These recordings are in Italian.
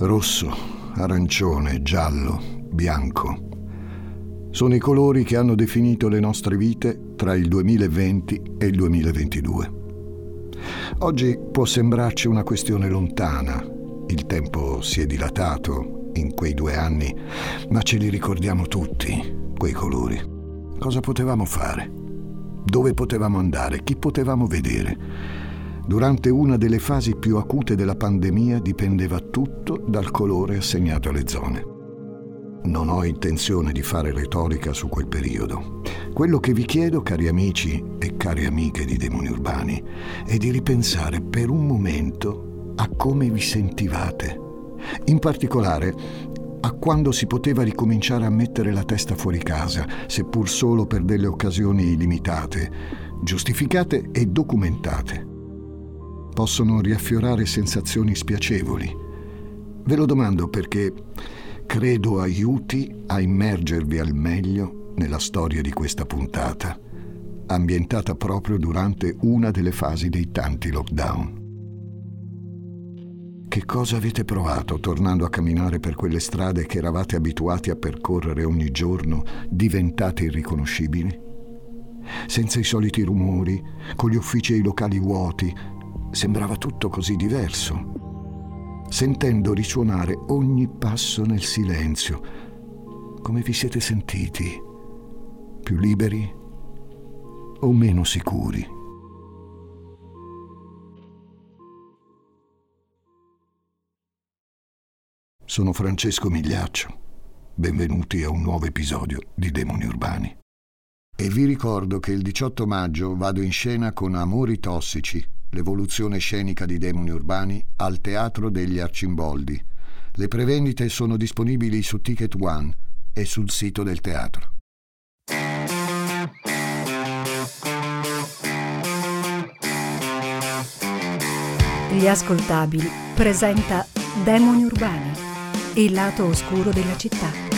Rosso, arancione, giallo, bianco. Sono i colori che hanno definito le nostre vite tra il 2020 e il 2022. Oggi può sembrarci una questione lontana, il tempo si è dilatato in quei due anni, ma ce li ricordiamo tutti, quei colori. Cosa potevamo fare? Dove potevamo andare? Chi potevamo vedere? Durante una delle fasi più acute della pandemia dipendeva tutto dal colore assegnato alle zone. Non ho intenzione di fare retorica su quel periodo. Quello che vi chiedo, cari amici e cari amiche di Demoni Urbani, è di ripensare per un momento a come vi sentivate. In particolare a quando si poteva ricominciare a mettere la testa fuori casa, seppur solo per delle occasioni limitate, giustificate e documentate. Possono riaffiorare sensazioni spiacevoli. Ve lo domando perché credo aiuti a immergervi al meglio nella storia di questa puntata, ambientata proprio durante una delle fasi dei tanti lockdown. Che cosa avete provato tornando a camminare per quelle strade che eravate abituati a percorrere ogni giorno, diventate irriconoscibili? Senza i soliti rumori, con gli uffici e i locali vuoti, sembrava tutto così diverso sentendo risuonare ogni passo nel silenzio. Come vi siete sentiti? Più liberi o meno sicuri? Sono Francesco Migliaccio. Benvenuti a un nuovo episodio di Demoni Urbani. E vi ricordo che il 18 maggio vado in scena con Amori Tossici l'evoluzione scenica di demoni urbani al Teatro degli Arcimboldi. Le prevendite sono disponibili su Ticket One e sul sito del teatro. Gli ascoltabili presenta Demoni urbani, il lato oscuro della città.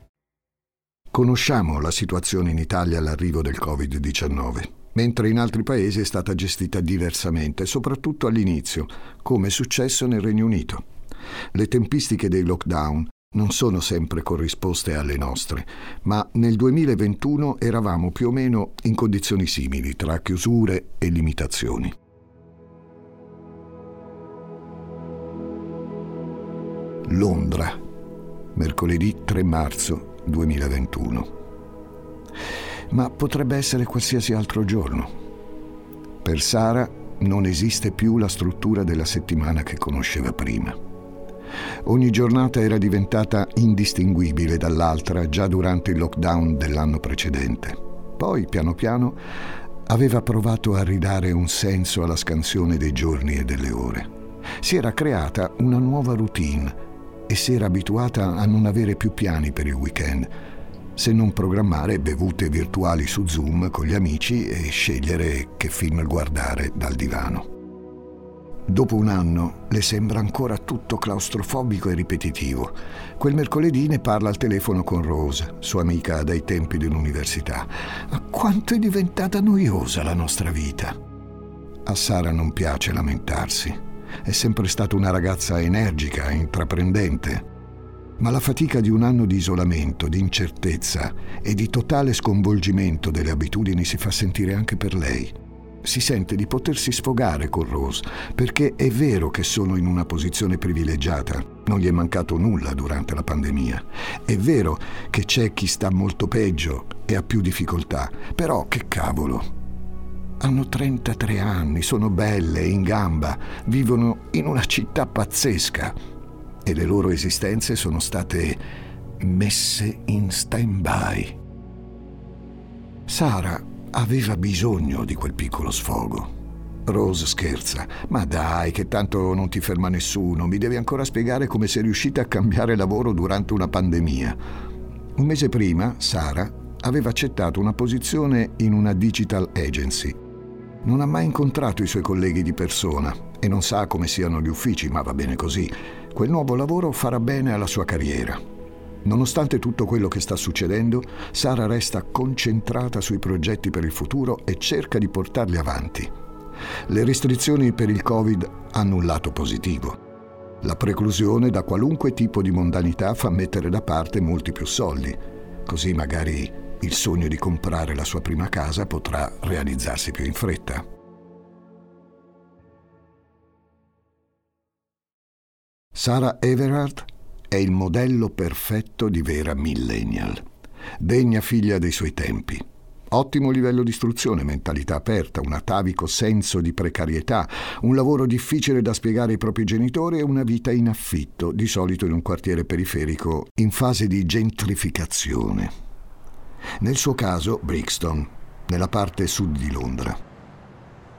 Conosciamo la situazione in Italia all'arrivo del Covid-19, mentre in altri paesi è stata gestita diversamente, soprattutto all'inizio, come è successo nel Regno Unito. Le tempistiche dei lockdown non sono sempre corrisposte alle nostre, ma nel 2021 eravamo più o meno in condizioni simili tra chiusure e limitazioni. Londra, mercoledì 3 marzo 2021. Ma potrebbe essere qualsiasi altro giorno. Per Sara non esiste più la struttura della settimana che conosceva prima. Ogni giornata era diventata indistinguibile dall'altra già durante il lockdown dell'anno precedente. Poi, piano piano, aveva provato a ridare un senso alla scansione dei giorni e delle ore. Si era creata una nuova routine e si era abituata a non avere più piani per il weekend, se non programmare bevute virtuali su Zoom con gli amici e scegliere che film guardare dal divano. Dopo un anno le sembra ancora tutto claustrofobico e ripetitivo. Quel mercoledì ne parla al telefono con Rose, sua amica dai tempi dell'università. Ma quanto è diventata noiosa la nostra vita. A Sara non piace lamentarsi. È sempre stata una ragazza energica, intraprendente. Ma la fatica di un anno di isolamento, di incertezza e di totale sconvolgimento delle abitudini si fa sentire anche per lei. Si sente di potersi sfogare con Rose, perché è vero che sono in una posizione privilegiata, non gli è mancato nulla durante la pandemia. È vero che c'è chi sta molto peggio e ha più difficoltà, però che cavolo. Hanno 33 anni, sono belle, in gamba, vivono in una città pazzesca e le loro esistenze sono state messe in stand-by. Sara aveva bisogno di quel piccolo sfogo. Rose scherza. Ma dai, che tanto non ti ferma nessuno. Mi devi ancora spiegare come sei riuscita a cambiare lavoro durante una pandemia. Un mese prima, Sara aveva accettato una posizione in una digital agency. Non ha mai incontrato i suoi colleghi di persona e non sa come siano gli uffici, ma va bene così. Quel nuovo lavoro farà bene alla sua carriera. Nonostante tutto quello che sta succedendo, Sara resta concentrata sui progetti per il futuro e cerca di portarli avanti. Le restrizioni per il Covid hanno un lato positivo. La preclusione da qualunque tipo di mondanità fa mettere da parte molti più soldi, così magari il sogno di comprare la sua prima casa potrà realizzarsi più in fretta. Sara Everard è il modello perfetto di vera millennial, degna figlia dei suoi tempi. Ottimo livello di istruzione, mentalità aperta, un atavico senso di precarietà, un lavoro difficile da spiegare ai propri genitori e una vita in affitto, di solito in un quartiere periferico in fase di gentrificazione. Nel suo caso, Brixton, nella parte sud di Londra.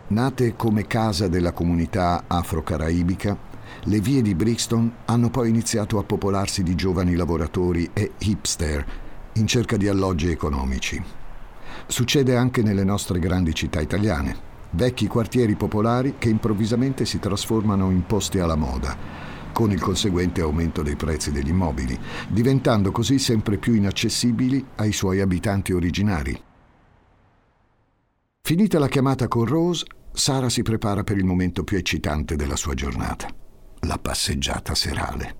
Nate come casa della comunità afro-caraibica, le vie di Brixton hanno poi iniziato a popolarsi di giovani lavoratori e hipster in cerca di alloggi economici. Succede anche nelle nostre grandi città italiane, vecchi quartieri popolari che improvvisamente si trasformano in posti alla moda, con il conseguente aumento dei prezzi degli immobili, diventando così sempre più inaccessibili ai suoi abitanti originari. Finita la chiamata con Rose, Sara si prepara per il momento più eccitante della sua giornata la passeggiata serale.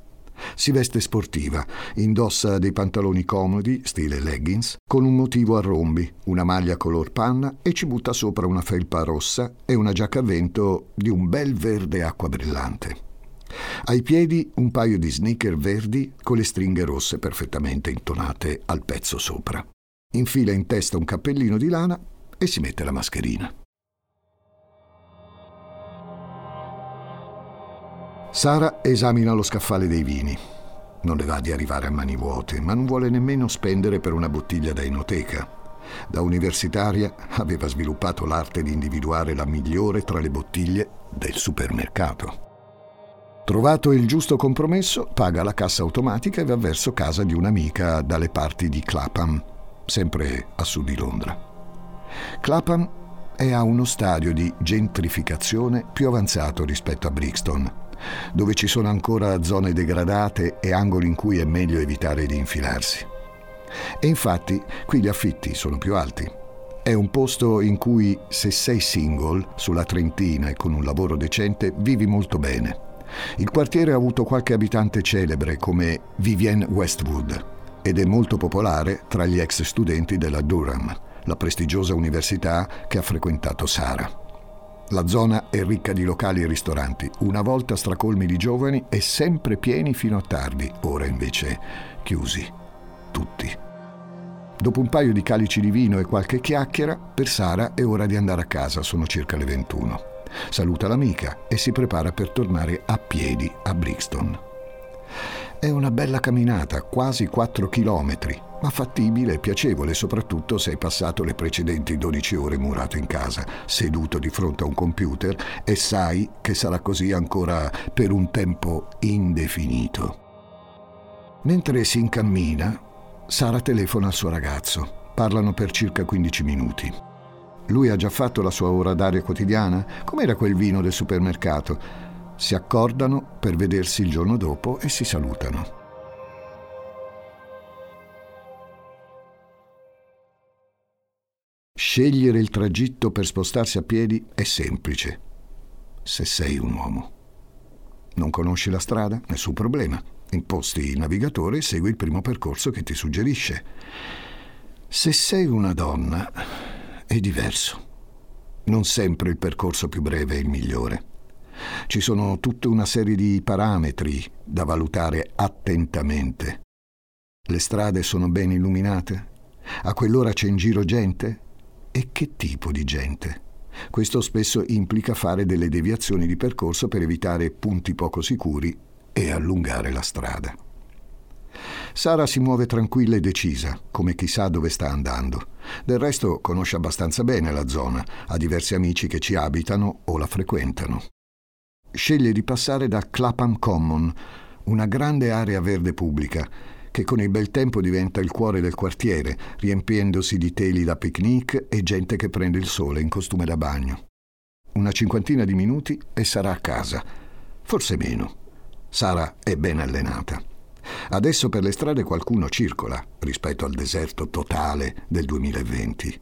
Si veste sportiva, indossa dei pantaloni comodi, stile leggings, con un motivo a rombi, una maglia color panna e ci butta sopra una felpa rossa e una giacca a vento di un bel verde acqua brillante. Ai piedi un paio di sneaker verdi con le stringhe rosse perfettamente intonate al pezzo sopra. Infila in testa un cappellino di lana e si mette la mascherina. Sara esamina lo scaffale dei vini. Non le va di arrivare a mani vuote, ma non vuole nemmeno spendere per una bottiglia da enoteca. Da universitaria aveva sviluppato l'arte di individuare la migliore tra le bottiglie del supermercato. Trovato il giusto compromesso, paga la cassa automatica e va verso casa di un'amica dalle parti di Clapham, sempre a sud di Londra. Clapham è a uno stadio di gentrificazione più avanzato rispetto a Brixton dove ci sono ancora zone degradate e angoli in cui è meglio evitare di infilarsi. E infatti qui gli affitti sono più alti. È un posto in cui se sei single, sulla Trentina e con un lavoro decente, vivi molto bene. Il quartiere ha avuto qualche abitante celebre come Vivienne Westwood ed è molto popolare tra gli ex studenti della Durham, la prestigiosa università che ha frequentato Sara. La zona è ricca di locali e ristoranti, una volta stracolmi di giovani e sempre pieni fino a tardi, ora invece chiusi. Tutti. Dopo un paio di calici di vino e qualche chiacchiera, per Sara è ora di andare a casa, sono circa le 21. Saluta l'amica e si prepara per tornare a piedi a Brixton. È una bella camminata, quasi 4 chilometri, ma fattibile e piacevole soprattutto se hai passato le precedenti 12 ore murato in casa, seduto di fronte a un computer e sai che sarà così ancora per un tempo indefinito. Mentre si incammina, Sara telefona al suo ragazzo. Parlano per circa 15 minuti. Lui ha già fatto la sua ora d'aria quotidiana? Com'era quel vino del supermercato? Si accordano per vedersi il giorno dopo e si salutano. Scegliere il tragitto per spostarsi a piedi è semplice, se sei un uomo. Non conosci la strada? Nessun problema. Imposti il navigatore e segui il primo percorso che ti suggerisce. Se sei una donna, è diverso. Non sempre il percorso più breve è il migliore. Ci sono tutta una serie di parametri da valutare attentamente. Le strade sono ben illuminate? A quell'ora c'è in giro gente? E che tipo di gente? Questo spesso implica fare delle deviazioni di percorso per evitare punti poco sicuri e allungare la strada. Sara si muove tranquilla e decisa, come chissà dove sta andando. Del resto conosce abbastanza bene la zona, ha diversi amici che ci abitano o la frequentano. Sceglie di passare da Clapham Common, una grande area verde pubblica, che con il bel tempo diventa il cuore del quartiere, riempiendosi di teli da picnic e gente che prende il sole in costume da bagno. Una cinquantina di minuti e sarà a casa, forse meno. Sara è ben allenata. Adesso per le strade qualcuno circola rispetto al deserto totale del 2020.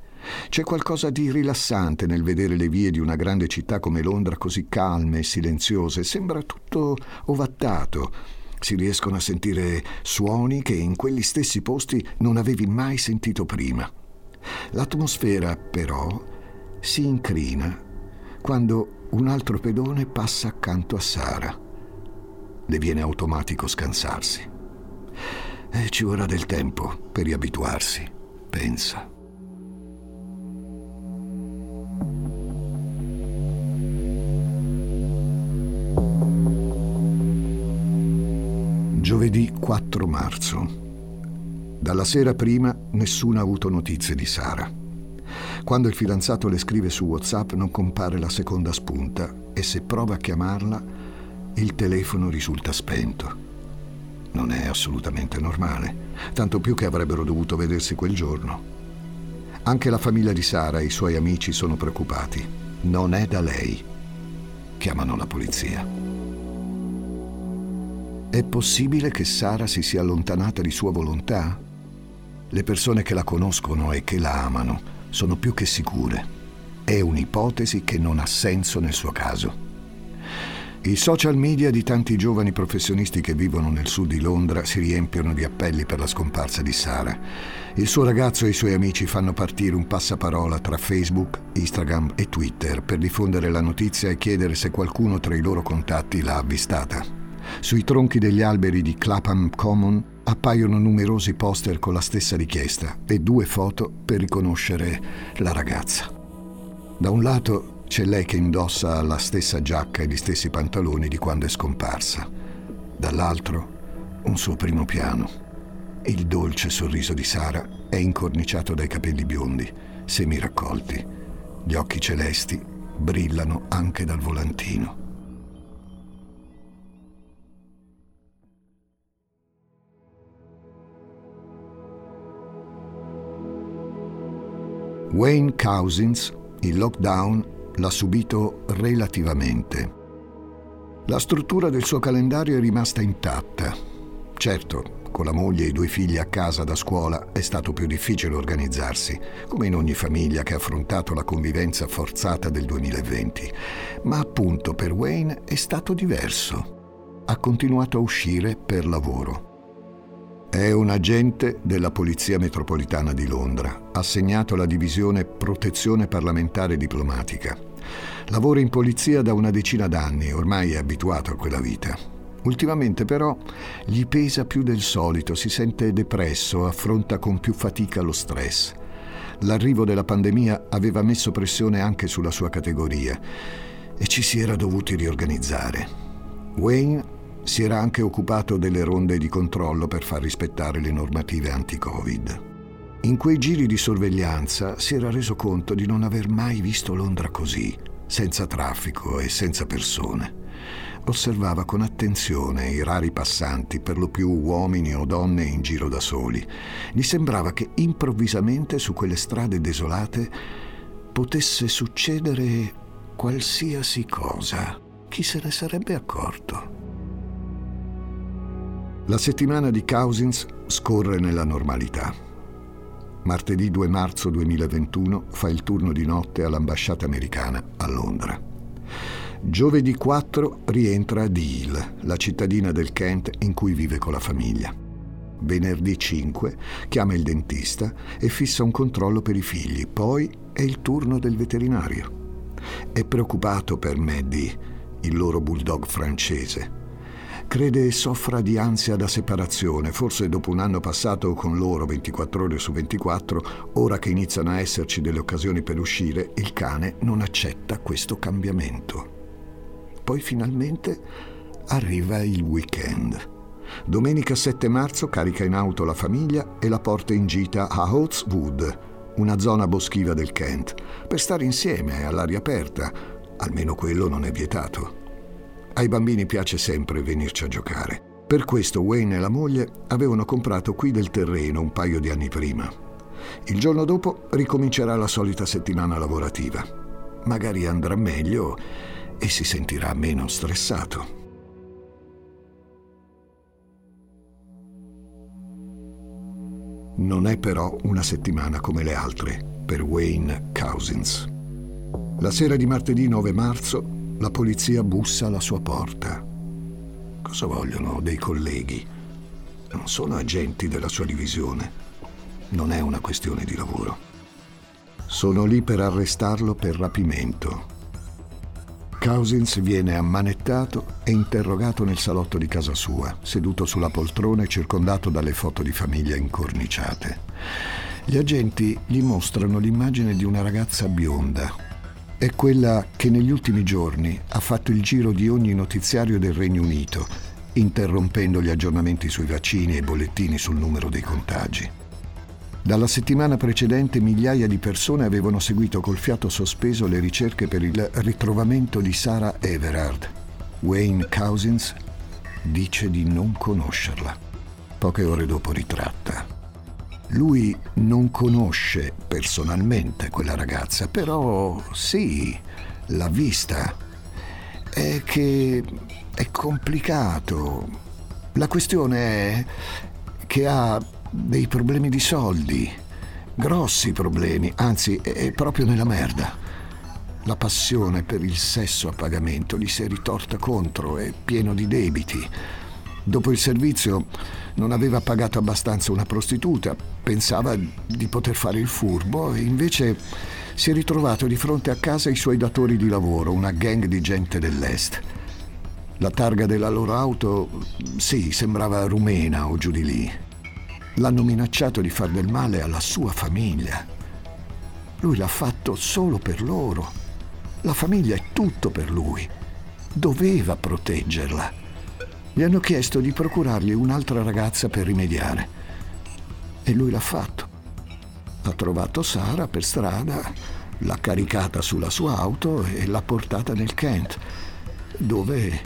C'è qualcosa di rilassante nel vedere le vie di una grande città come Londra così calme e silenziose. Sembra tutto ovattato si riescono a sentire suoni che in quegli stessi posti non avevi mai sentito prima. L'atmosfera, però, si incrina quando un altro pedone passa accanto a Sara. Le viene automatico scansarsi. E ci vorrà del tempo per riabituarsi, pensa. Giovedì 4 marzo. Dalla sera prima nessuno ha avuto notizie di Sara. Quando il fidanzato le scrive su WhatsApp non compare la seconda spunta e se prova a chiamarla il telefono risulta spento. Non è assolutamente normale, tanto più che avrebbero dovuto vedersi quel giorno. Anche la famiglia di Sara e i suoi amici sono preoccupati. Non è da lei. Chiamano la polizia. È possibile che Sara si sia allontanata di sua volontà? Le persone che la conoscono e che la amano sono più che sicure. È un'ipotesi che non ha senso nel suo caso. I social media di tanti giovani professionisti che vivono nel sud di Londra si riempiono di appelli per la scomparsa di Sara. Il suo ragazzo e i suoi amici fanno partire un passaparola tra Facebook, Instagram e Twitter per diffondere la notizia e chiedere se qualcuno tra i loro contatti l'ha avvistata. Sui tronchi degli alberi di Clapham Common appaiono numerosi poster con la stessa richiesta e due foto per riconoscere la ragazza. Da un lato c'è lei che indossa la stessa giacca e gli stessi pantaloni di quando è scomparsa. Dall'altro un suo primo piano. Il dolce sorriso di Sara è incorniciato dai capelli biondi, semi raccolti. Gli occhi celesti brillano anche dal volantino. Wayne Cousins il lockdown l'ha subito relativamente. La struttura del suo calendario è rimasta intatta. Certo, con la moglie e i due figli a casa da scuola è stato più difficile organizzarsi, come in ogni famiglia che ha affrontato la convivenza forzata del 2020. Ma appunto per Wayne è stato diverso. Ha continuato a uscire per lavoro. È un agente della Polizia Metropolitana di Londra, assegnato alla divisione Protezione Parlamentare Diplomatica. Lavora in polizia da una decina d'anni ormai è abituato a quella vita. Ultimamente però gli pesa più del solito, si sente depresso, affronta con più fatica lo stress. L'arrivo della pandemia aveva messo pressione anche sulla sua categoria e ci si era dovuti riorganizzare. Wayne si era anche occupato delle ronde di controllo per far rispettare le normative anti-Covid. In quei giri di sorveglianza si era reso conto di non aver mai visto Londra così, senza traffico e senza persone. Osservava con attenzione i rari passanti, per lo più uomini o donne in giro da soli. Gli sembrava che improvvisamente su quelle strade desolate potesse succedere qualsiasi cosa. Chi se ne sarebbe accorto? La settimana di Cousins scorre nella normalità. Martedì 2 marzo 2021 fa il turno di notte all'ambasciata americana a Londra. Giovedì 4 rientra a Deal, la cittadina del Kent in cui vive con la famiglia. Venerdì 5 chiama il dentista e fissa un controllo per i figli, poi è il turno del veterinario. È preoccupato per Maddie, il loro bulldog francese. Crede soffra di ansia da separazione, forse dopo un anno passato con loro 24 ore su 24, ora che iniziano a esserci delle occasioni per uscire, il cane non accetta questo cambiamento. Poi finalmente arriva il weekend. Domenica 7 marzo carica in auto la famiglia e la porta in gita a Oatswood, una zona boschiva del Kent, per stare insieme all'aria aperta, almeno quello non è vietato. Ai bambini piace sempre venirci a giocare. Per questo Wayne e la moglie avevano comprato qui del terreno un paio di anni prima. Il giorno dopo ricomincerà la solita settimana lavorativa. Magari andrà meglio e si sentirà meno stressato. Non è però una settimana come le altre per Wayne Cousins. La sera di martedì 9 marzo la polizia bussa alla sua porta. Cosa vogliono dei colleghi? Non sono agenti della sua divisione. Non è una questione di lavoro. Sono lì per arrestarlo per rapimento Cousins viene ammanettato e interrogato nel salotto di casa sua, seduto sulla poltrona e circondato dalle foto di famiglia incorniciate. Gli agenti gli mostrano l'immagine di una ragazza bionda. È quella che negli ultimi giorni ha fatto il giro di ogni notiziario del Regno Unito, interrompendo gli aggiornamenti sui vaccini e i bollettini sul numero dei contagi. Dalla settimana precedente migliaia di persone avevano seguito col fiato sospeso le ricerche per il ritrovamento di Sarah Everard. Wayne Cousins dice di non conoscerla. Poche ore dopo ritratta. Lui non conosce personalmente quella ragazza, però sì, l'ha vista. È che è complicato. La questione è che ha dei problemi di soldi, grossi problemi, anzi è proprio nella merda. La passione per il sesso a pagamento gli si è ritorta contro, è pieno di debiti. Dopo il servizio non aveva pagato abbastanza una prostituta, pensava di poter fare il furbo e invece si è ritrovato di fronte a casa i suoi datori di lavoro, una gang di gente dell'Est. La targa della loro auto, sì, sembrava rumena o giù di lì. L'hanno minacciato di far del male alla sua famiglia. Lui l'ha fatto solo per loro. La famiglia è tutto per lui. Doveva proteggerla. Gli hanno chiesto di procurargli un'altra ragazza per rimediare. E lui l'ha fatto. Ha trovato Sara per strada, l'ha caricata sulla sua auto e l'ha portata nel Kent, dove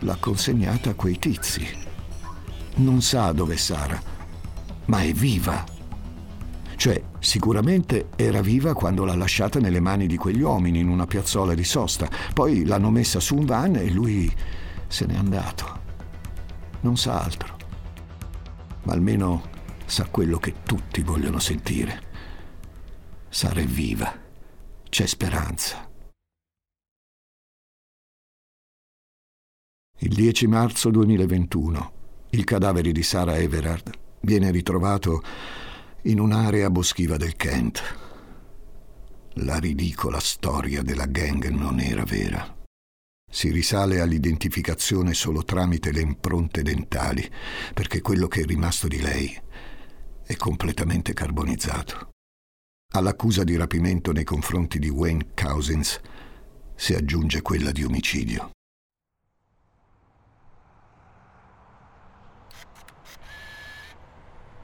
l'ha consegnata a quei tizi. Non sa dove è Sara ma è viva. Cioè, sicuramente era viva quando l'ha lasciata nelle mani di quegli uomini in una piazzola di sosta. Poi l'hanno messa su un van e lui se n'è andato. Non sa altro. Ma almeno sa quello che tutti vogliono sentire. Sara è viva. C'è speranza. Il 10 marzo 2021 il cadavere di Sara Everard viene ritrovato in un'area boschiva del Kent. La ridicola storia della gang non era vera. Si risale all'identificazione solo tramite le impronte dentali, perché quello che è rimasto di lei è completamente carbonizzato. All'accusa di rapimento nei confronti di Wayne Cousins si aggiunge quella di omicidio.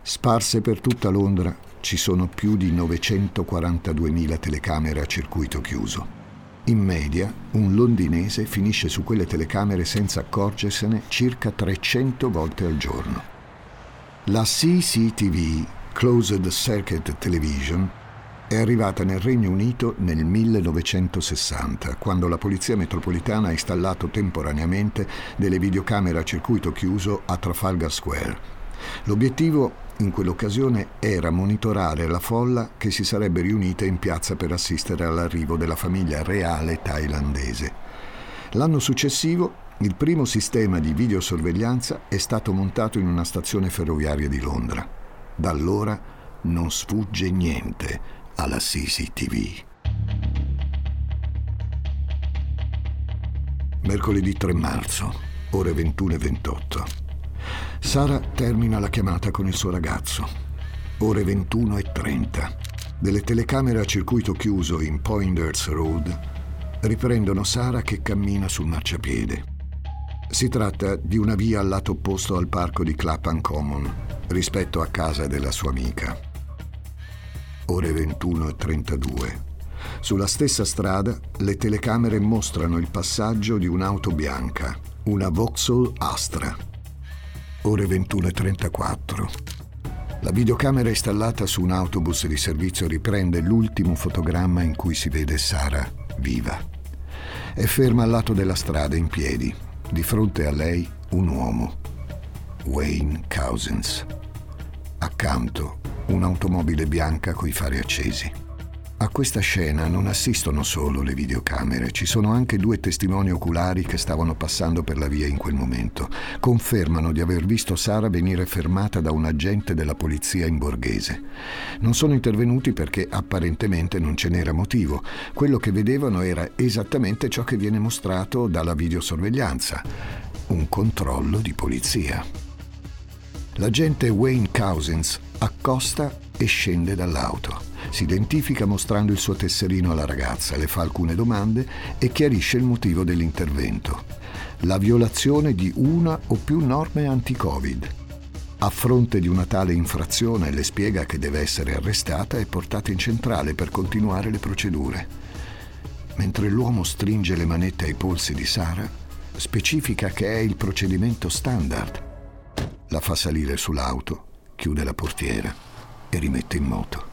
Sparse per tutta Londra ci sono più di 942.000 telecamere a circuito chiuso. In media, un londinese finisce su quelle telecamere senza accorgersene circa 300 volte al giorno. La CCTV, Closed Circuit Television, è arrivata nel Regno Unito nel 1960, quando la Polizia Metropolitana ha installato temporaneamente delle videocamere a circuito chiuso a Trafalgar Square. L'obiettivo in quell'occasione era monitorare la folla che si sarebbe riunita in piazza per assistere all'arrivo della famiglia reale thailandese. L'anno successivo il primo sistema di videosorveglianza è stato montato in una stazione ferroviaria di Londra. Da allora non sfugge niente alla CCTV. Mercoledì 3 marzo, ore 21.28. Sara termina la chiamata con il suo ragazzo. Ore 21.30. Delle telecamere a circuito chiuso in Poinders Road riprendono Sara che cammina sul marciapiede. Si tratta di una via al lato opposto al parco di Clapham Common, rispetto a casa della sua amica. Ore 21.32. Sulla stessa strada le telecamere mostrano il passaggio di un'auto bianca, una Vauxhall Astra. Ore 21.34. La videocamera installata su un autobus di servizio riprende l'ultimo fotogramma in cui si vede Sara viva. È ferma al lato della strada in piedi. Di fronte a lei un uomo, Wayne Cousins. Accanto un'automobile bianca coi fari accesi. A questa scena non assistono solo le videocamere, ci sono anche due testimoni oculari che stavano passando per la via in quel momento. Confermano di aver visto Sara venire fermata da un agente della polizia in borghese. Non sono intervenuti perché apparentemente non ce n'era motivo. Quello che vedevano era esattamente ciò che viene mostrato dalla videosorveglianza. Un controllo di polizia. L'agente Wayne Cousins accosta e scende dall'auto. Si identifica mostrando il suo tesserino alla ragazza, le fa alcune domande e chiarisce il motivo dell'intervento. La violazione di una o più norme anti-Covid. A fronte di una tale infrazione le spiega che deve essere arrestata e portata in centrale per continuare le procedure. Mentre l'uomo stringe le manette ai polsi di Sara, specifica che è il procedimento standard. La fa salire sull'auto, chiude la portiera e rimette in moto.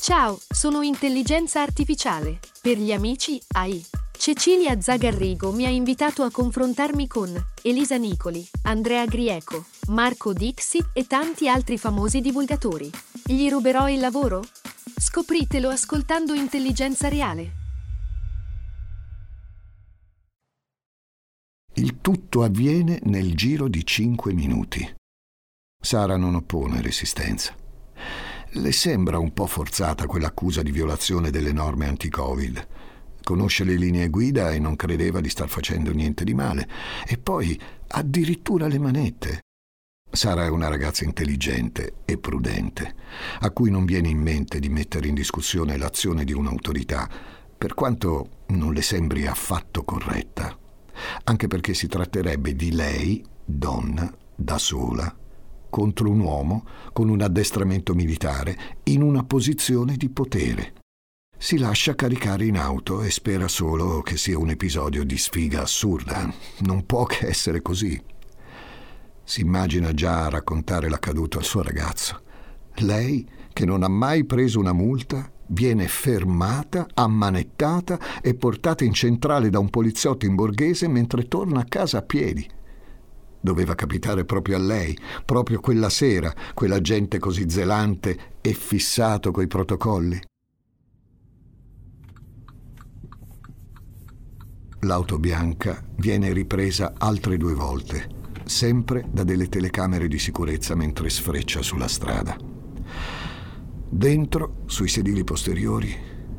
Ciao, sono intelligenza artificiale. Per gli amici AI. Cecilia Zagarrigo mi ha invitato a confrontarmi con Elisa Nicoli, Andrea Grieco, Marco Dixi e tanti altri famosi divulgatori. Gli ruberò il lavoro? Scopritelo ascoltando Intelligenza Reale. Il tutto avviene nel giro di cinque minuti. Sara non oppone resistenza. Le sembra un po' forzata quell'accusa di violazione delle norme anti-Covid. Conosce le linee guida e non credeva di star facendo niente di male. E poi addirittura le manette. Sara è una ragazza intelligente e prudente, a cui non viene in mente di mettere in discussione l'azione di un'autorità, per quanto non le sembri affatto corretta. Anche perché si tratterebbe di lei, donna, da sola, contro un uomo con un addestramento militare in una posizione di potere. Si lascia caricare in auto e spera solo che sia un episodio di sfiga assurda. Non può che essere così. Si immagina già a raccontare l'accaduto al suo ragazzo. Lei, che non ha mai preso una multa, viene fermata, ammanettata e portata in centrale da un poliziotto in borghese mentre torna a casa a piedi. Doveva capitare proprio a lei, proprio quella sera, quella gente così zelante e fissato coi protocolli. L'auto bianca viene ripresa altre due volte, sempre da delle telecamere di sicurezza mentre sfreccia sulla strada. Dentro, sui sedili posteriori,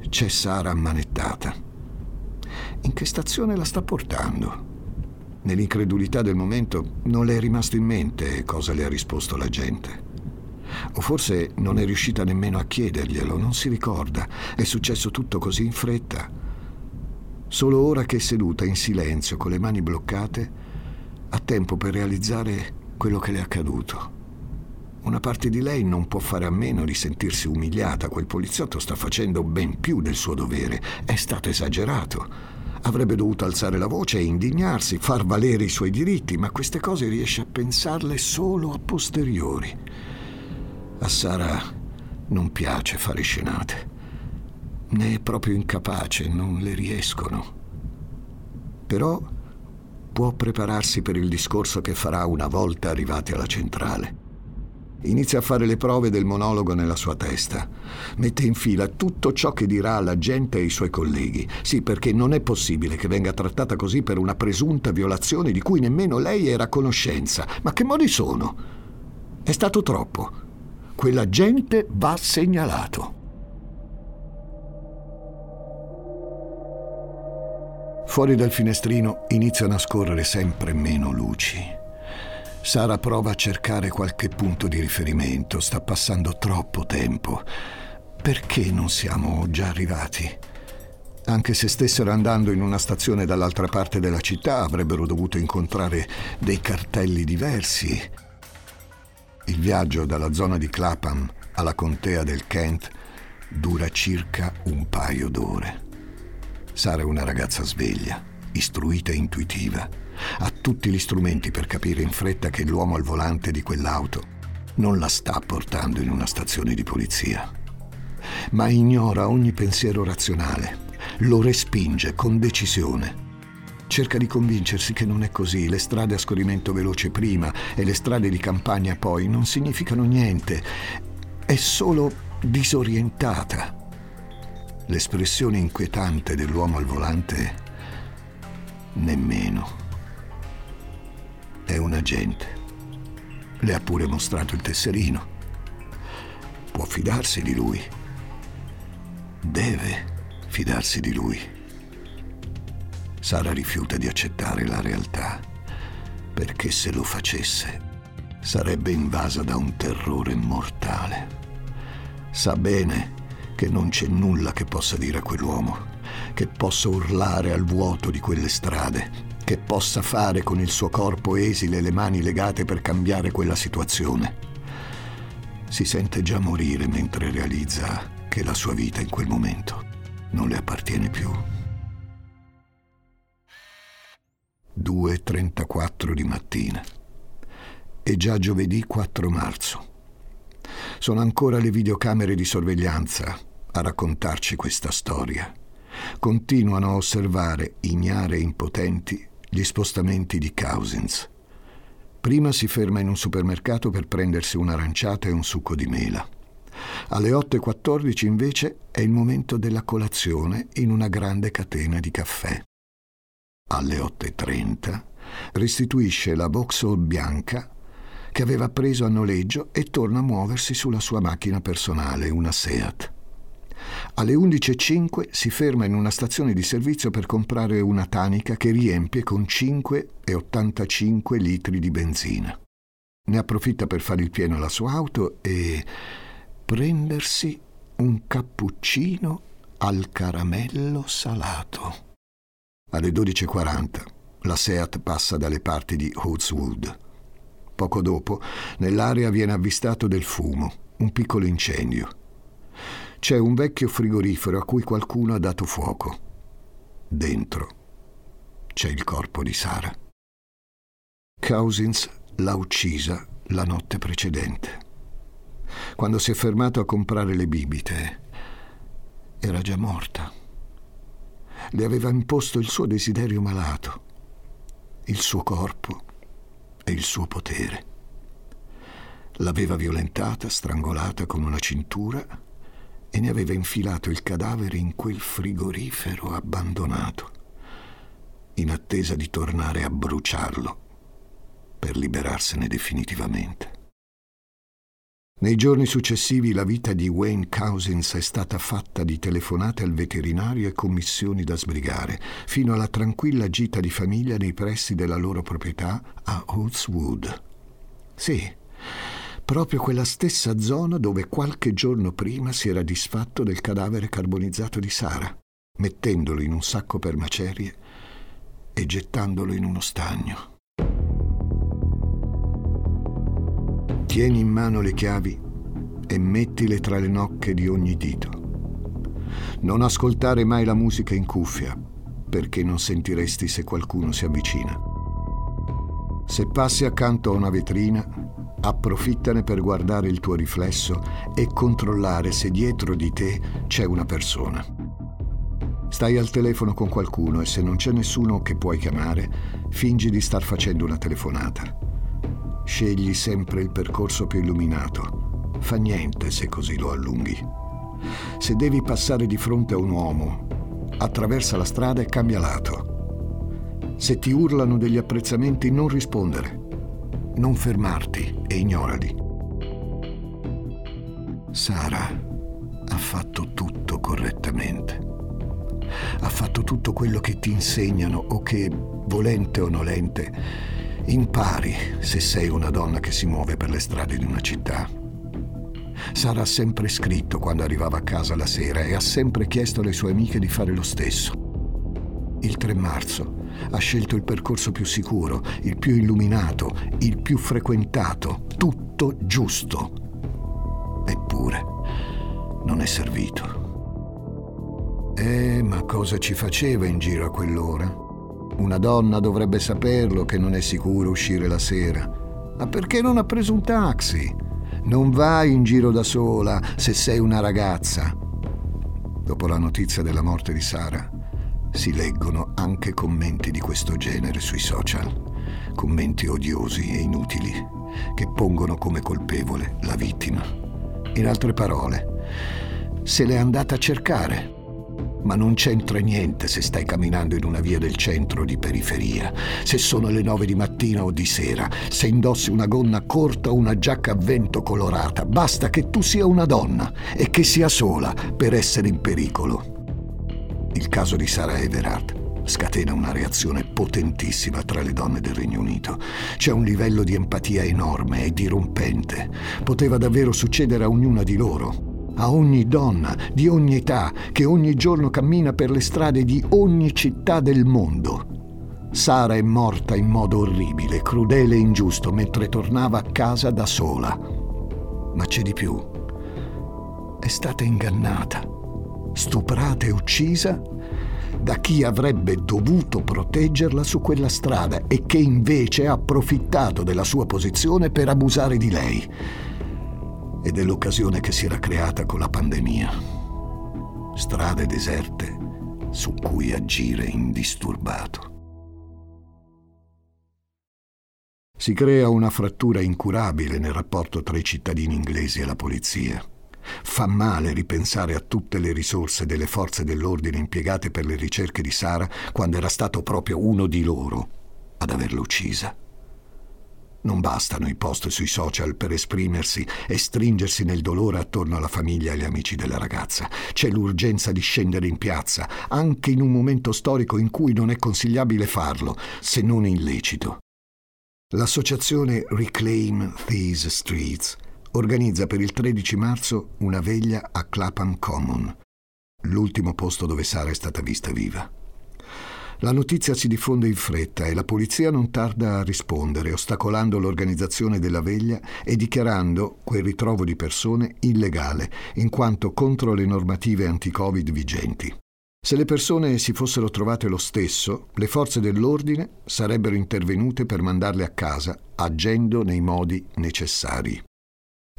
c'è Sara ammanettata. In che stazione la sta portando? Nell'incredulità del momento non le è rimasto in mente cosa le ha risposto la gente. O forse non è riuscita nemmeno a chiederglielo, non si ricorda. È successo tutto così in fretta. Solo ora che è seduta in silenzio, con le mani bloccate, ha tempo per realizzare quello che le è accaduto. Una parte di lei non può fare a meno di sentirsi umiliata. Quel poliziotto sta facendo ben più del suo dovere. È stato esagerato. Avrebbe dovuto alzare la voce e indignarsi, far valere i suoi diritti, ma queste cose riesce a pensarle solo a posteriori. A Sara non piace fare scenate. Ne è proprio incapace, non le riescono. Però può prepararsi per il discorso che farà una volta arrivati alla centrale. Inizia a fare le prove del monologo nella sua testa. Mette in fila tutto ciò che dirà alla gente e ai suoi colleghi. Sì, perché non è possibile che venga trattata così per una presunta violazione di cui nemmeno lei era a conoscenza. Ma che modi sono? È stato troppo. Quella gente va segnalato. Fuori dal finestrino iniziano a scorrere sempre meno luci. Sara prova a cercare qualche punto di riferimento, sta passando troppo tempo. Perché non siamo già arrivati? Anche se stessero andando in una stazione dall'altra parte della città, avrebbero dovuto incontrare dei cartelli diversi. Il viaggio dalla zona di Clapham alla contea del Kent dura circa un paio d'ore. Sara è una ragazza sveglia, istruita e intuitiva ha tutti gli strumenti per capire in fretta che l'uomo al volante di quell'auto non la sta portando in una stazione di polizia. Ma ignora ogni pensiero razionale, lo respinge con decisione. Cerca di convincersi che non è così, le strade a scorrimento veloce prima e le strade di campagna poi non significano niente, è solo disorientata. L'espressione inquietante dell'uomo al volante nemmeno è un agente. Le ha pure mostrato il tesserino. Può fidarsi di lui. Deve fidarsi di lui. Sara rifiuta di accettare la realtà, perché se lo facesse sarebbe invasa da un terrore mortale. Sa bene che non c'è nulla che possa dire a quell'uomo, che possa urlare al vuoto di quelle strade, che possa fare con il suo corpo esile e le mani legate per cambiare quella situazione. Si sente già morire mentre realizza che la sua vita in quel momento non le appartiene più. 2.34 di mattina. È già giovedì 4 marzo. Sono ancora le videocamere di sorveglianza a raccontarci questa storia. Continuano a osservare, ignare e impotenti, gli spostamenti di Cousins. Prima si ferma in un supermercato per prendersi un'aranciata e un succo di mela. Alle 8.14 invece è il momento della colazione in una grande catena di caffè. Alle 8.30 restituisce la Vauxhall bianca che aveva preso a noleggio e torna a muoversi sulla sua macchina personale, una Seat. Alle 11.05 si ferma in una stazione di servizio per comprare una tanica che riempie con 5,85 litri di benzina. Ne approfitta per fare il pieno alla sua auto e prendersi un cappuccino al caramello salato. Alle 12.40 la Seat passa dalle parti di Hootswood. Poco dopo, nell'area viene avvistato del fumo, un piccolo incendio. C'è un vecchio frigorifero a cui qualcuno ha dato fuoco. Dentro c'è il corpo di Sara. Cousins l'ha uccisa la notte precedente. Quando si è fermato a comprare le bibite, era già morta. Le aveva imposto il suo desiderio malato, il suo corpo e il suo potere. L'aveva violentata, strangolata con una cintura e ne aveva infilato il cadavere in quel frigorifero abbandonato, in attesa di tornare a bruciarlo per liberarsene definitivamente. Nei giorni successivi la vita di Wayne Cousins è stata fatta di telefonate al veterinario e commissioni da sbrigare, fino alla tranquilla gita di famiglia nei pressi della loro proprietà a Oatswood. Sì, proprio quella stessa zona dove qualche giorno prima si era disfatto del cadavere carbonizzato di Sara, mettendolo in un sacco per macerie e gettandolo in uno stagno. Tieni in mano le chiavi e mettile tra le nocche di ogni dito. Non ascoltare mai la musica in cuffia, perché non sentiresti se qualcuno si avvicina. Se passi accanto a una vetrina, approfittane per guardare il tuo riflesso e controllare se dietro di te c'è una persona. Stai al telefono con qualcuno e se non c'è nessuno che puoi chiamare, fingi di star facendo una telefonata. Scegli sempre il percorso più illuminato. Fa niente se così lo allunghi. Se devi passare di fronte a un uomo, attraversa la strada e cambia lato. Se ti urlano degli apprezzamenti, non rispondere. Non fermarti e ignorali. Sara ha fatto tutto correttamente. Ha fatto tutto quello che ti insegnano o che, volente o nolente, impari se sei una donna che si muove per le strade di una città. Sara ha sempre scritto quando arrivava a casa la sera e ha sempre chiesto alle sue amiche di fare lo stesso. Il 3 marzo ha scelto il percorso più sicuro, il più illuminato, il più frequentato, tutto giusto. Eppure non è servito. Eh, ma cosa ci faceva in giro a quell'ora? Una donna dovrebbe saperlo che non è sicuro uscire la sera. Ma perché non ha preso un taxi? Non vai in giro da sola se sei una ragazza. Dopo la notizia della morte di Sara, si leggono anche commenti di questo genere sui social. Commenti odiosi e inutili che pongono come colpevole la vittima. In altre parole, se l'è andata a cercare ma non c'entra niente se stai camminando in una via del centro o di periferia, se sono le nove di mattina o di sera, se indossi una gonna corta o una giacca a vento colorata. Basta che tu sia una donna e che sia sola per essere in pericolo. Il caso di Sara Everard scatena una reazione potentissima tra le donne del Regno Unito. C'è un livello di empatia enorme e dirompente. Poteva davvero succedere a ognuna di loro a ogni donna di ogni età che ogni giorno cammina per le strade di ogni città del mondo. Sara è morta in modo orribile, crudele e ingiusto mentre tornava a casa da sola. Ma c'è di più. È stata ingannata, stuprata e uccisa da chi avrebbe dovuto proteggerla su quella strada e che invece ha approfittato della sua posizione per abusare di lei e dell'occasione che si era creata con la pandemia. Strade deserte su cui agire indisturbato. Si crea una frattura incurabile nel rapporto tra i cittadini inglesi e la polizia. Fa male ripensare a tutte le risorse delle forze dell'ordine impiegate per le ricerche di Sara quando era stato proprio uno di loro ad averla uccisa. Non bastano i post sui social per esprimersi e stringersi nel dolore attorno alla famiglia e agli amici della ragazza. C'è l'urgenza di scendere in piazza, anche in un momento storico in cui non è consigliabile farlo, se non illecito. L'associazione Reclaim These Streets organizza per il 13 marzo una veglia a Clapham Common, l'ultimo posto dove Sara è stata vista viva. La notizia si diffonde in fretta e la polizia non tarda a rispondere, ostacolando l'organizzazione della veglia e dichiarando quel ritrovo di persone illegale, in quanto contro le normative anti-Covid vigenti. Se le persone si fossero trovate lo stesso, le forze dell'ordine sarebbero intervenute per mandarle a casa, agendo nei modi necessari.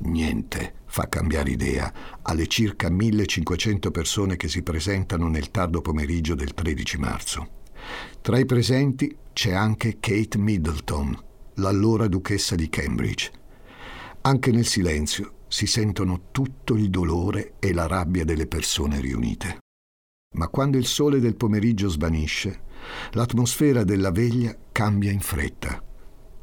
Niente fa cambiare idea alle circa 1500 persone che si presentano nel tardo pomeriggio del 13 marzo. Tra i presenti c'è anche Kate Middleton, l'allora duchessa di Cambridge. Anche nel silenzio si sentono tutto il dolore e la rabbia delle persone riunite. Ma quando il sole del pomeriggio svanisce, l'atmosfera della veglia cambia in fretta.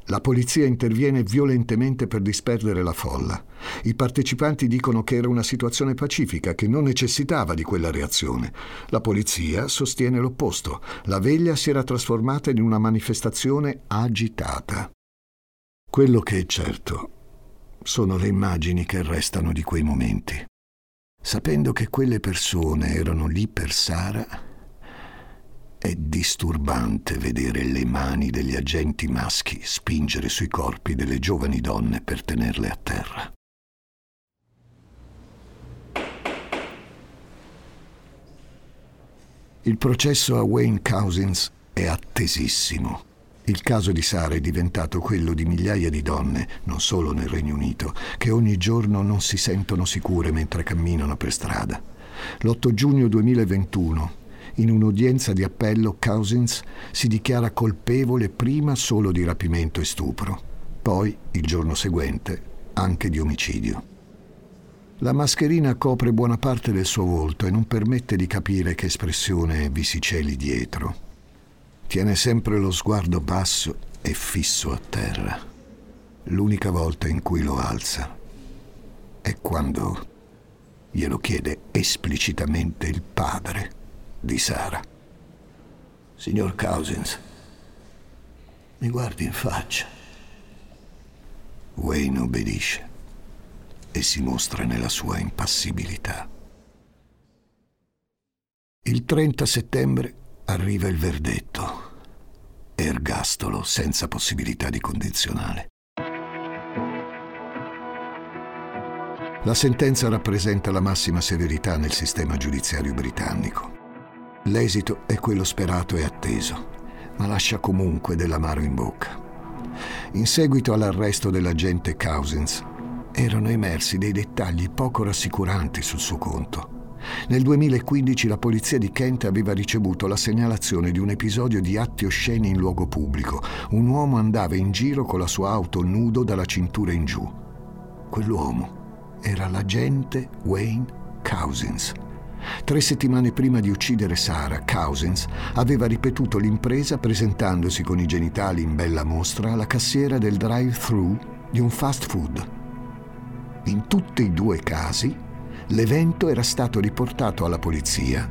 La polizia interviene violentemente per disperdere la folla. I partecipanti dicono che era una situazione pacifica, che non necessitava di quella reazione. La polizia sostiene l'opposto. La veglia si era trasformata in una manifestazione agitata. Quello che è certo sono le immagini che restano di quei momenti. Sapendo che quelle persone erano lì per Sara, È disturbante vedere le mani degli agenti maschi spingere sui corpi delle giovani donne per tenerle a terra. Il processo a Wayne Cousins è attesissimo. Il caso di Sara è diventato quello di migliaia di donne, non solo nel Regno Unito, che ogni giorno non si sentono sicure mentre camminano per strada. L'8 giugno 2021, in un'udienza di appello, Cousins si dichiara colpevole prima solo di rapimento e stupro, poi, il giorno seguente, anche di omicidio. La mascherina copre buona parte del suo volto e non permette di capire che espressione vi si celi dietro. Tiene sempre lo sguardo basso e fisso a terra. L'unica volta in cui lo alza è quando glielo chiede esplicitamente il padre di Sara. Signor Cousins, mi guardi in faccia. Wayne obbedisce e si mostra nella sua impassibilità. Il 30 settembre arriva il verdetto. Ergastolo senza possibilità di condizionale. La sentenza rappresenta la massima severità nel sistema giudiziario britannico. L'esito è quello sperato e atteso, ma lascia comunque dell'amaro in bocca. In seguito all'arresto dell'agente Cousins, erano emersi dei dettagli poco rassicuranti sul suo conto. Nel 2015 la polizia di Kent aveva ricevuto la segnalazione di un episodio di atti osceni in luogo pubblico. Un uomo andava in giro con la sua auto nudo dalla cintura in giù. Quell'uomo era l'agente Wayne Cousins. Tre settimane prima di uccidere Sara, Cousins aveva ripetuto l'impresa presentandosi con i genitali in bella mostra alla cassiera del drive-thru di un fast food. In tutti e due i casi, l'evento era stato riportato alla polizia,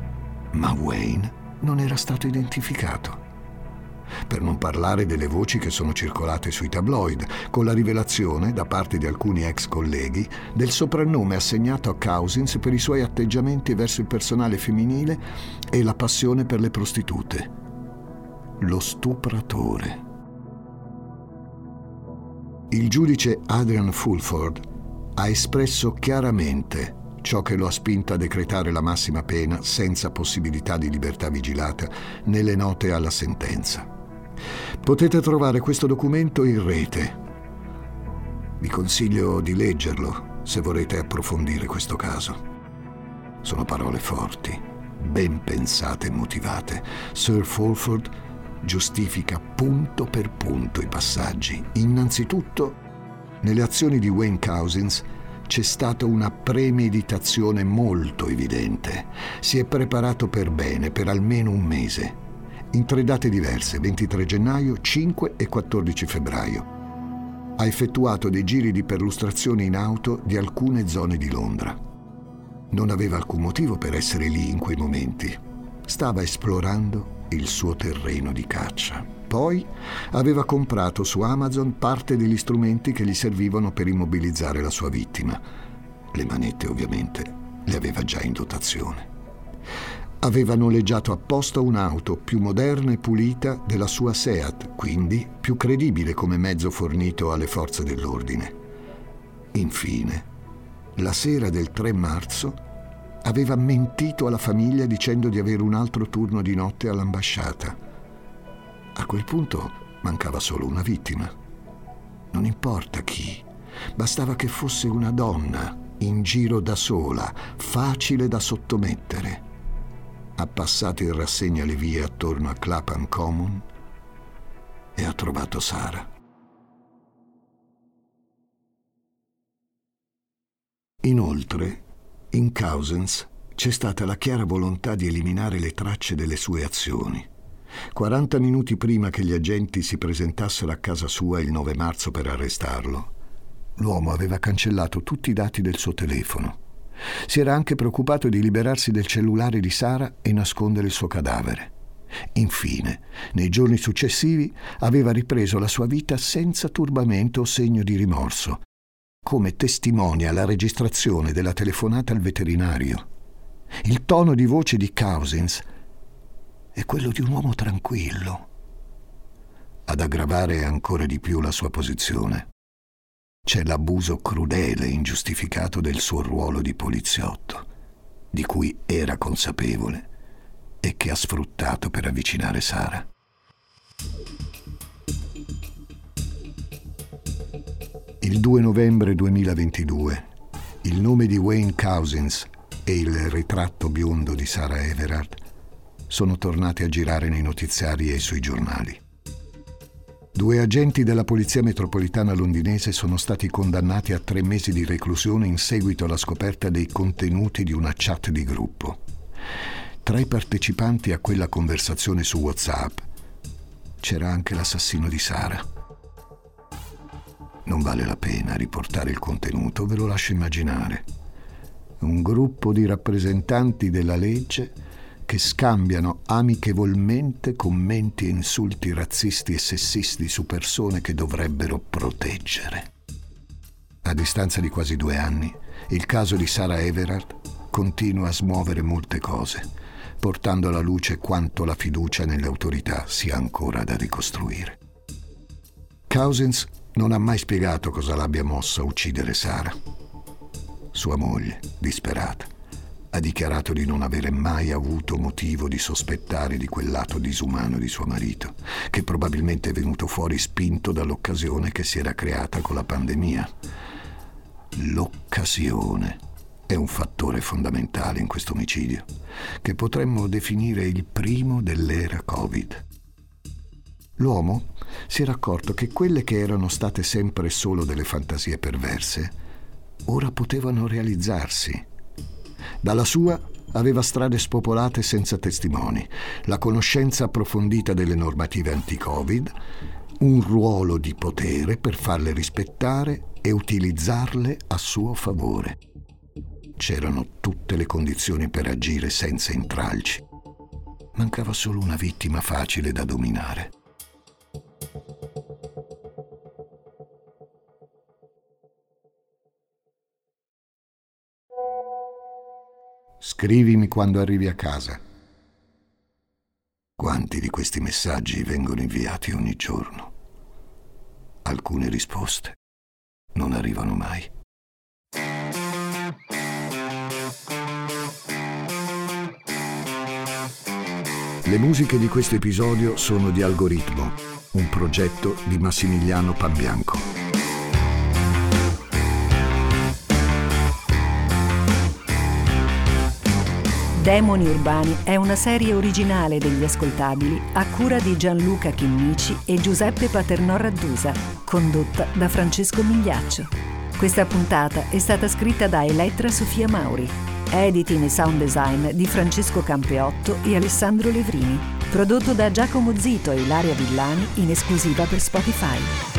ma Wayne non era stato identificato. Per non parlare delle voci che sono circolate sui tabloid, con la rivelazione, da parte di alcuni ex colleghi, del soprannome assegnato a Cousins per i suoi atteggiamenti verso il personale femminile e la passione per le prostitute. Lo stupratore. Il giudice Adrian Fulford ha espresso chiaramente ciò che lo ha spinto a decretare la massima pena senza possibilità di libertà vigilata nelle note alla sentenza. Potete trovare questo documento in rete. Vi consiglio di leggerlo se vorrete approfondire questo caso. Sono parole forti, ben pensate e motivate. Sir Fulford giustifica punto per punto i passaggi. Innanzitutto nelle azioni di Wayne Cousins c'è stata una premeditazione molto evidente. Si è preparato per bene, per almeno un mese, in tre date diverse, 23 gennaio, 5 e 14 febbraio. Ha effettuato dei giri di perlustrazione in auto di alcune zone di Londra. Non aveva alcun motivo per essere lì in quei momenti. Stava esplorando il suo terreno di caccia. Poi aveva comprato su Amazon parte degli strumenti che gli servivano per immobilizzare la sua vittima. Le manette ovviamente le aveva già in dotazione. Aveva noleggiato apposta un'auto più moderna e pulita della sua Seat, quindi più credibile come mezzo fornito alle forze dell'ordine. Infine, la sera del 3 marzo, aveva mentito alla famiglia dicendo di avere un altro turno di notte all'ambasciata a quel punto mancava solo una vittima. Non importa chi, bastava che fosse una donna in giro da sola, facile da sottomettere. Ha passato in rassegna le vie attorno a Clapham Common e ha trovato Sara. Inoltre, in Cousins c'è stata la chiara volontà di eliminare le tracce delle sue azioni. 40 minuti prima che gli agenti si presentassero a casa sua il 9 marzo per arrestarlo, l'uomo aveva cancellato tutti i dati del suo telefono. Si era anche preoccupato di liberarsi del cellulare di Sara e nascondere il suo cadavere. Infine, nei giorni successivi, aveva ripreso la sua vita senza turbamento o segno di rimorso, come testimonia la registrazione della telefonata al veterinario. Il tono di voce di Cousins è quello di un uomo tranquillo. Ad aggravare ancora di più la sua posizione c'è l'abuso crudele e ingiustificato del suo ruolo di poliziotto, di cui era consapevole e che ha sfruttato per avvicinare Sara. Il 2 novembre 2022 il nome di Wayne Cousins e il ritratto biondo di Sara Everard sono tornati a girare nei notiziari e sui giornali. Due agenti della Polizia Metropolitana londinese sono stati condannati a tre mesi di reclusione in seguito alla scoperta dei contenuti di una chat di gruppo. Tra i partecipanti a quella conversazione su WhatsApp c'era anche l'assassino di Sara. Non vale la pena riportare il contenuto, ve lo lascio immaginare. Un gruppo di rappresentanti della legge che scambiano amichevolmente commenti e insulti razzisti e sessisti su persone che dovrebbero proteggere. A distanza di quasi due anni, il caso di Sara Everard continua a smuovere molte cose, portando alla luce quanto la fiducia nelle autorità sia ancora da ricostruire. Cousins non ha mai spiegato cosa l'abbia mossa a uccidere Sara. Sua moglie, disperata, ha dichiarato di non avere mai avuto motivo di sospettare di quel lato disumano di suo marito, che probabilmente è venuto fuori spinto dall'occasione che si era creata con la pandemia. L'occasione è un fattore fondamentale in questo omicidio, che potremmo definire il primo dell'era Covid. L'uomo si era accorto che quelle che erano state sempre solo delle fantasie perverse, ora potevano realizzarsi dalla sua aveva strade spopolate senza testimoni, la conoscenza approfondita delle normative anti-Covid, un ruolo di potere per farle rispettare e utilizzarle a suo favore. C'erano tutte le condizioni per agire senza intralci. Mancava solo una vittima facile da dominare. Scrivimi quando arrivi a casa. Quanti di questi messaggi vengono inviati ogni giorno? Alcune risposte non arrivano mai. Le musiche di questo episodio sono di Algoritmo, un progetto di Massimiliano Pambianco. Demoni Urbani è una serie originale degli ascoltabili a cura di Gianluca Chinnici e Giuseppe Paternò Raddusa, condotta da Francesco Migliaccio. Questa puntata è stata scritta da Elettra Sofia Mauri, editing e sound design di Francesco Campeotto e Alessandro Levrini, prodotto da Giacomo Zito e Ilaria Villani in esclusiva per Spotify.